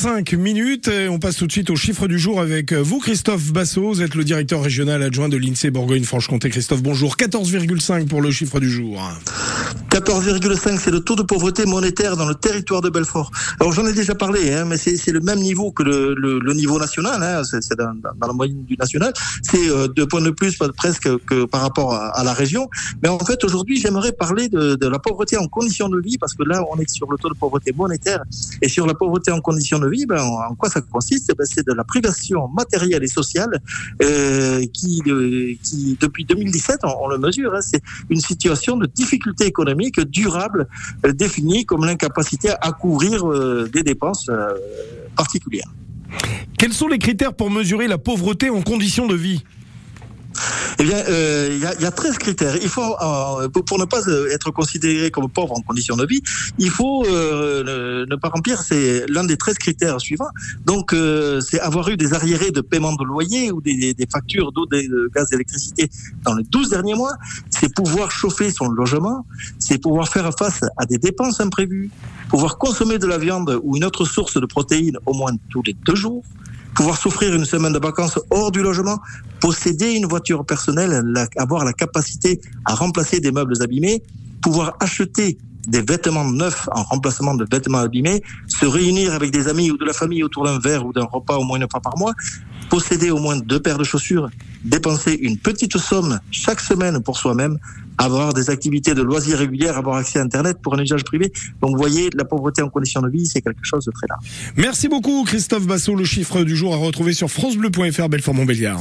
25 minutes. On passe tout de suite au chiffre du jour avec vous, Christophe Bassot. Vous êtes le directeur régional adjoint de l'INSEE Bourgogne-Franche-Comté. Christophe, bonjour. 14,5 pour le chiffre du jour. 14,5, c'est le taux de pauvreté monétaire dans le territoire de Belfort. Alors j'en ai déjà parlé, hein, mais c'est le même niveau que le, niveau national, hein, c'est dans, la moyenne du national. C'est euh, deux points de plus presque que par rapport à, la région. Mais en fait, aujourd'hui, j'aimerais parler de, la pauvreté en conditions de vie, parce que là, on est sur le taux de pauvreté monétaire. Et sur la pauvreté en conditions de vie, ben, en quoi ça consiste? Ben, C'est de la privation matérielle et sociale euh, qui, de, qui, depuis 2017, on, on le mesure, hein, c'est une situation de difficulté économique durable euh, définie comme l'incapacité à couvrir euh, des dépenses euh, particulières. Quels sont les critères pour mesurer la pauvreté en conditions de vie? Eh bien, euh, il y, y, a 13 critères. Il faut, euh, pour, ne pas euh, être considéré comme pauvre en conditions de vie, il faut euh, ne, pas remplir. C'est l'un des 13 critères suivants. Donc, c'est avoir eu des arriérés de paiement de loyer ou des, des factures d'eau, de gaz, d'électricité dans les 12 derniers mois. C'est pouvoir chauffer son logement. C'est pouvoir faire face à des dépenses imprévues. Pouvoir consommer de la viande ou une autre source de protéines au moins tous les deux jours pouvoir s'offrir une semaine de vacances hors du logement, posséder une voiture personnelle, avoir la capacité à remplacer des meubles abîmés, pouvoir acheter des vêtements neufs en remplacement de vêtements abîmés, se réunir avec des amis ou de la famille autour d'un verre ou d'un repas au moins une fois par mois, posséder au moins deux paires de chaussures, dépenser une petite somme chaque semaine pour soi-même, avoir des activités de loisirs régulières, avoir accès à Internet pour un usage privé. Donc vous voyez, la pauvreté en conditions de vie, c'est quelque chose de très large. Merci beaucoup Christophe Bassot. Le chiffre du jour à retrouver sur francebleu.fr Belfort-Montbéliard.